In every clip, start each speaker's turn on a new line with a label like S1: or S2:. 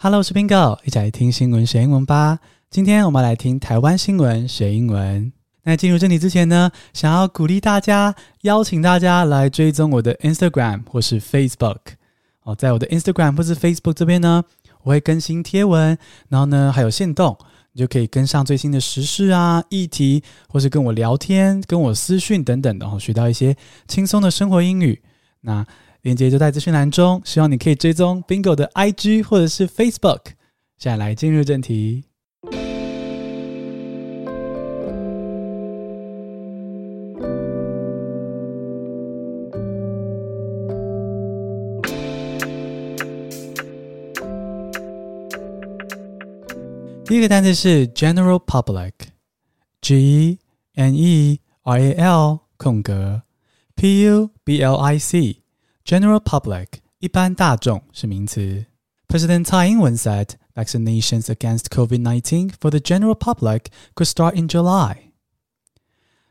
S1: Hello，我是 Bingo，一起来听新闻学英文吧。今天我们来听台湾新闻学英文。那进入正题之前呢，想要鼓励大家，邀请大家来追踪我的 Instagram 或是 Facebook。哦，在我的 Instagram 或是 Facebook 这边呢，我会更新贴文，然后呢还有限动，你就可以跟上最新的时事啊、议题，或是跟我聊天、跟我私讯等等的，然后学到一些轻松的生活英语。那链接就在资讯栏中，希望你可以追踪 Bingo 的 IG 或者是 Facebook。现在来进入正题。第一个单词是 General Public，G N E R A L 空格 P U B L I C。General public 一般大众是名词。President Tsai Ing-wen said vaccinations against COVID-19 for the general public could start in July。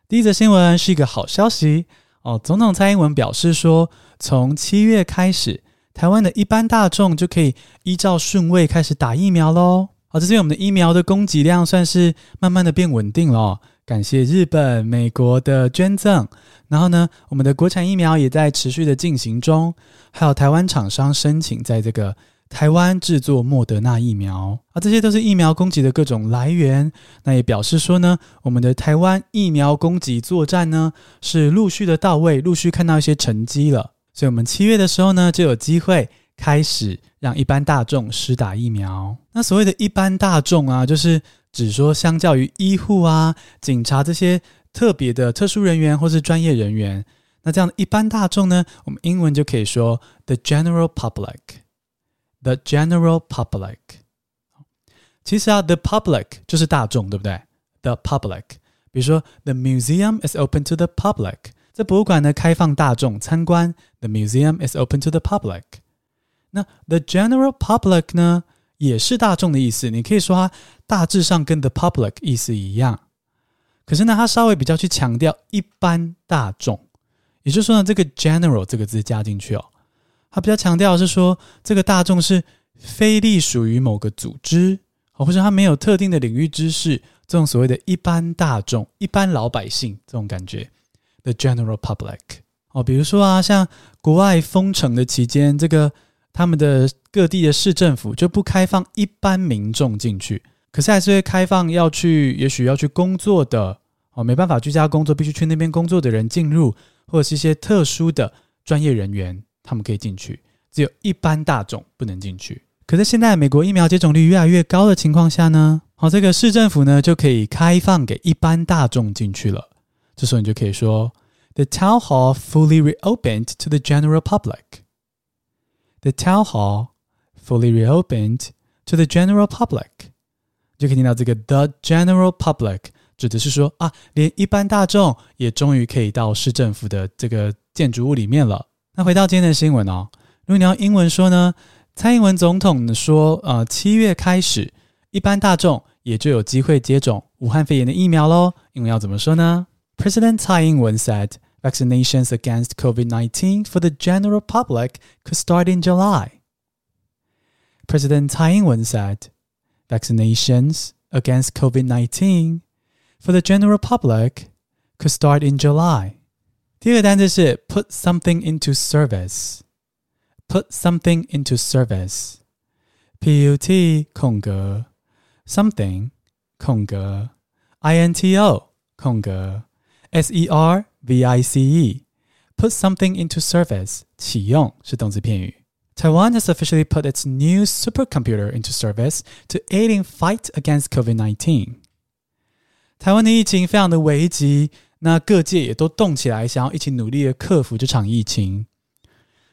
S1: 第一则新闻是一个好消息哦，总统蔡英文表示说，从七月开始，台湾的一般大众就可以依照顺位开始打疫苗喽。好、哦，这是因为我们的疫苗的供给量算是慢慢的变稳定了、哦。 感谢日本、美国的捐赠，然后呢，我们的国产疫苗也在持续的进行中，还有台湾厂商申请在这个台湾制作莫德纳疫苗啊，这些都是疫苗供给的各种来源。那也表示说呢，我们的台湾疫苗供给作战呢是陆续的到位，陆续看到一些成绩了。所以，我们七月的时候呢，就有机会开始让一般大众施打疫苗。那所谓的一般大众啊，就是。只说相较于医护啊、警察这些特别的特殊人员或是专业人员，那这样的一般大众呢，我们英文就可以说 the general public。the general public。其实啊，the public 就是大众，对不对？the public。比如说，the museum is open to the public。这博物馆呢，开放大众参观。the museum is open to the public。那 the general public 呢？也是大众的意思，你可以说它大致上跟 the public 意思一样，可是呢，它稍微比较去强调一般大众，也就是说呢，这个 general 这个字加进去哦，它比较强调是说这个大众是非隶属于某个组织，或者它没有特定的领域知识，这种所谓的一般大众、一般老百姓这种感觉，the general public 哦，比如说啊，像国外封城的期间，这个。他们的各地的市政府就不开放一般民众进去，可是还是会开放要去，也许要去工作的哦，没办法居家工作，必须去那边工作的人进入，或者是一些特殊的专业人员，他们可以进去，只有一般大众不能进去。可是现在美国疫苗接种率越来越高的情况下呢，好，这个市政府呢就可以开放给一般大众进去了。这时候你就可以说，The town hall fully reopened to the general public。The town hall fully reopened to the general public。就可以听到这个 the general public 指的是说啊，连一般大众也终于可以到市政府的这个建筑物里面了。那回到今天的新闻哦，如果你要英文说呢，蔡英文总统说，呃，七月开始，一般大众也就有机会接种武汉肺炎的疫苗喽。英文要怎么说呢？President Tsai Ing-wen said。Vaccinations against COVID-19 for the general public could start in July. President Tsai Ing-wen said, "Vaccinations against COVID-19 for the general public could start in July." 第二个单词是 put something into service. Put something into service. P-U-T 空格 something 空格 I-N-T-O 空格 S-E-R V-I-C-E, put something into service, 启用是动词片语。Taiwan has officially put its new supercomputer into service to aid in fight against COVID-19. 台湾的疫情非常的危急，那各界也都动起来，想要一起努力的克服这场疫情。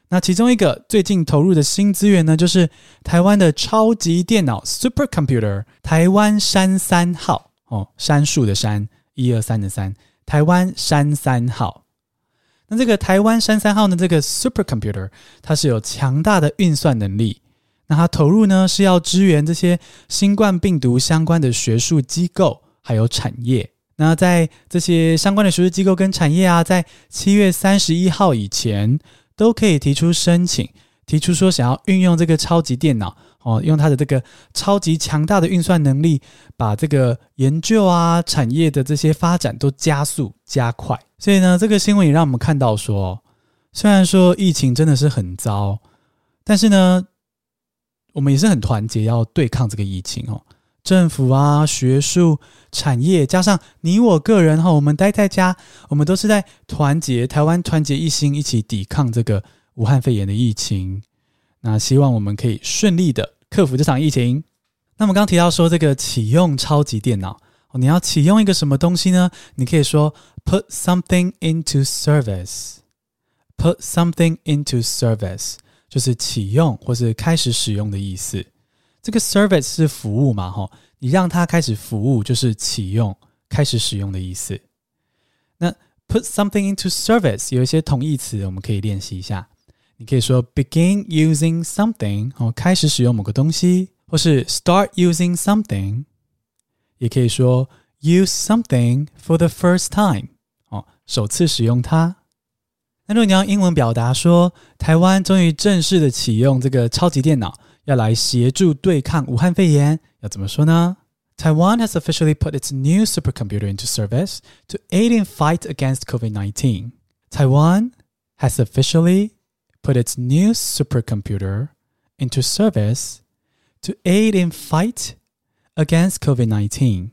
S1: 那其中一个最近投入的新资源呢，就是台湾的超级电脑 supercomputer 台湾山三号哦，杉树的杉，一二三的三。 台湾山三号，那这个台湾山三号呢？这个 supercomputer 它是有强大的运算能力。那它投入呢是要支援这些新冠病毒相关的学术机构还有产业。那在这些相关的学术机构跟产业啊，在七月三十一号以前都可以提出申请，提出说想要运用这个超级电脑哦，用它的这个超级强大的运算能力，把这个研究啊、产业的这些发展都加速加快。所以呢，这个新闻也让我们看到说，虽然说疫情真的是很糟，但是呢，我们也是很团结，要对抗这个疫情哦。政府啊、学术、产业，加上你我个人哈，我们待在家，我们都是在团结，台湾团结一心，一起抵抗这个武汉肺炎的疫情。那希望我们可以顺利的克服这场疫情。那么刚刚提到说这个启用超级电脑，你要启用一个什么东西呢？你可以说 put something into service，put something into service 就是启用或是开始使用的意思。这个 service 是服务嘛？哈，你让它开始服务，就是启用、开始使用的意思。那 put something into service 有一些同义词，我们可以练习一下。你可以说 begin using something，哦，开始使用某个东西，或是 start using something，也可以说 use something for the first time，哦，首次使用它。那如果你要英文表达说台湾终于正式的启用这个超级电脑。要来协助对抗武汉肺炎，要怎么说呢？Taiwan has officially put its new supercomputer into service to aid in fight against COVID-19. Taiwan has officially put its new supercomputer into service to aid in fight against COVID-19.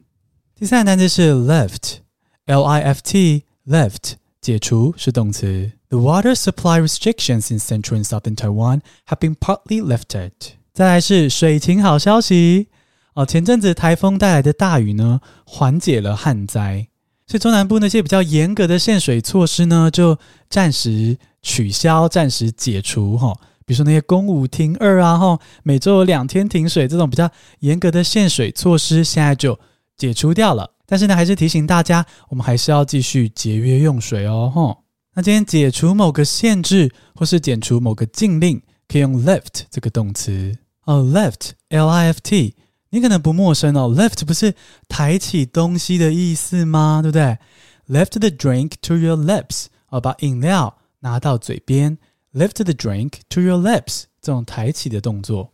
S1: 第三个单词是 lift，L-I-F-T，lift，解除是动词。The water supply restrictions in central and southern Taiwan have been partly lifted. 再来是水情好消息哦，前阵子台风带来的大雨呢，缓解了旱灾，所以中南部那些比较严格的限水措施呢，就暂时 取消、暂时解除哈。比如说那些公五停二啊，哈，每周有两天停水这种比较严格的限水措施，现在就解除掉了。但是呢，还是提醒大家，我们还是要继续节约用水哦，哈。那今天解除某个限制或是解除某个禁令，可以用 lift 这个动词。哦、，lift，l i f t，你可能不陌生哦。lift 不是抬起东西的意思吗？对不对？Lift the drink to your lips，哦，把饮料拿到嘴边。Lift the drink to your lips，这种抬起的动作。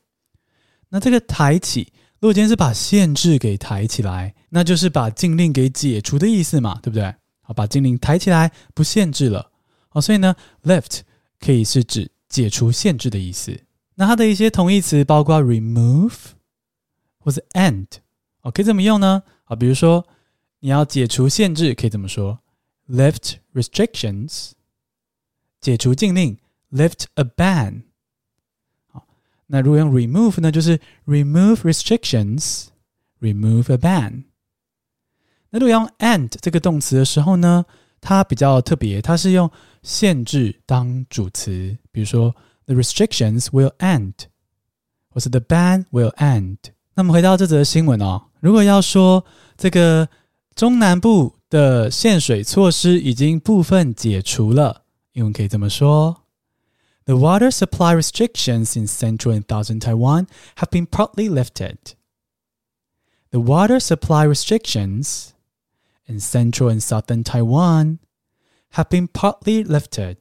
S1: 那这个抬起，如果今天是把限制给抬起来，那就是把禁令给解除的意思嘛，对不对？好，把禁令抬起来，不限制了。哦，所以呢，lift 可以是指解除限制的意思。那它的一些同义词包括 remove 或者 end，哦，可以怎么用呢？啊，比如说你要解除限制，可以怎么说？lift restrictions，解除禁令；lift a ban。好，那如果用 remove 呢，就是 remove restrictions，remove a ban。那如果用 end 这个动词的时候呢，它比较特别，它是用限制当主词，比如说。The restrictions will end，或是 The ban will end。那么回到这则新闻哦，如果要说这个中南部的限水措施已经部分解除了，英文可以这么说：The water supply restrictions in central and southern Taiwan have been partly lifted. The water supply restrictions in central and southern Taiwan have been partly lifted.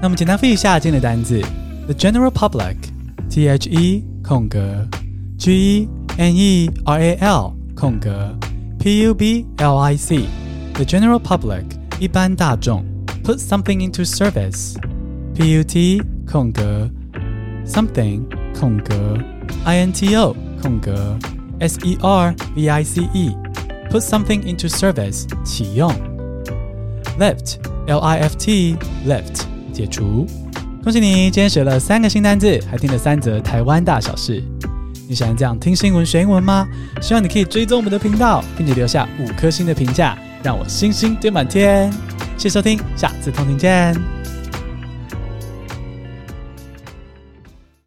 S1: 那么简单复习一下今天的单字：the general public，t h e 空格 g e n e r a l 空格 p u b l i c，the general public 一般大众；put something into service，p u t 空格 something 空格 i n t o 空格 s e r v i c e，put something into service 启用；lift l i f t lift。解除，恭喜你！今天学了三个新单字，还听了三则台湾大小事。 你喜欢这样听新闻学英文吗？希望你可以追踪我们的频道，并且留下五颗星的评价，让我星星堆满天。谢谢收听，下次通勤见。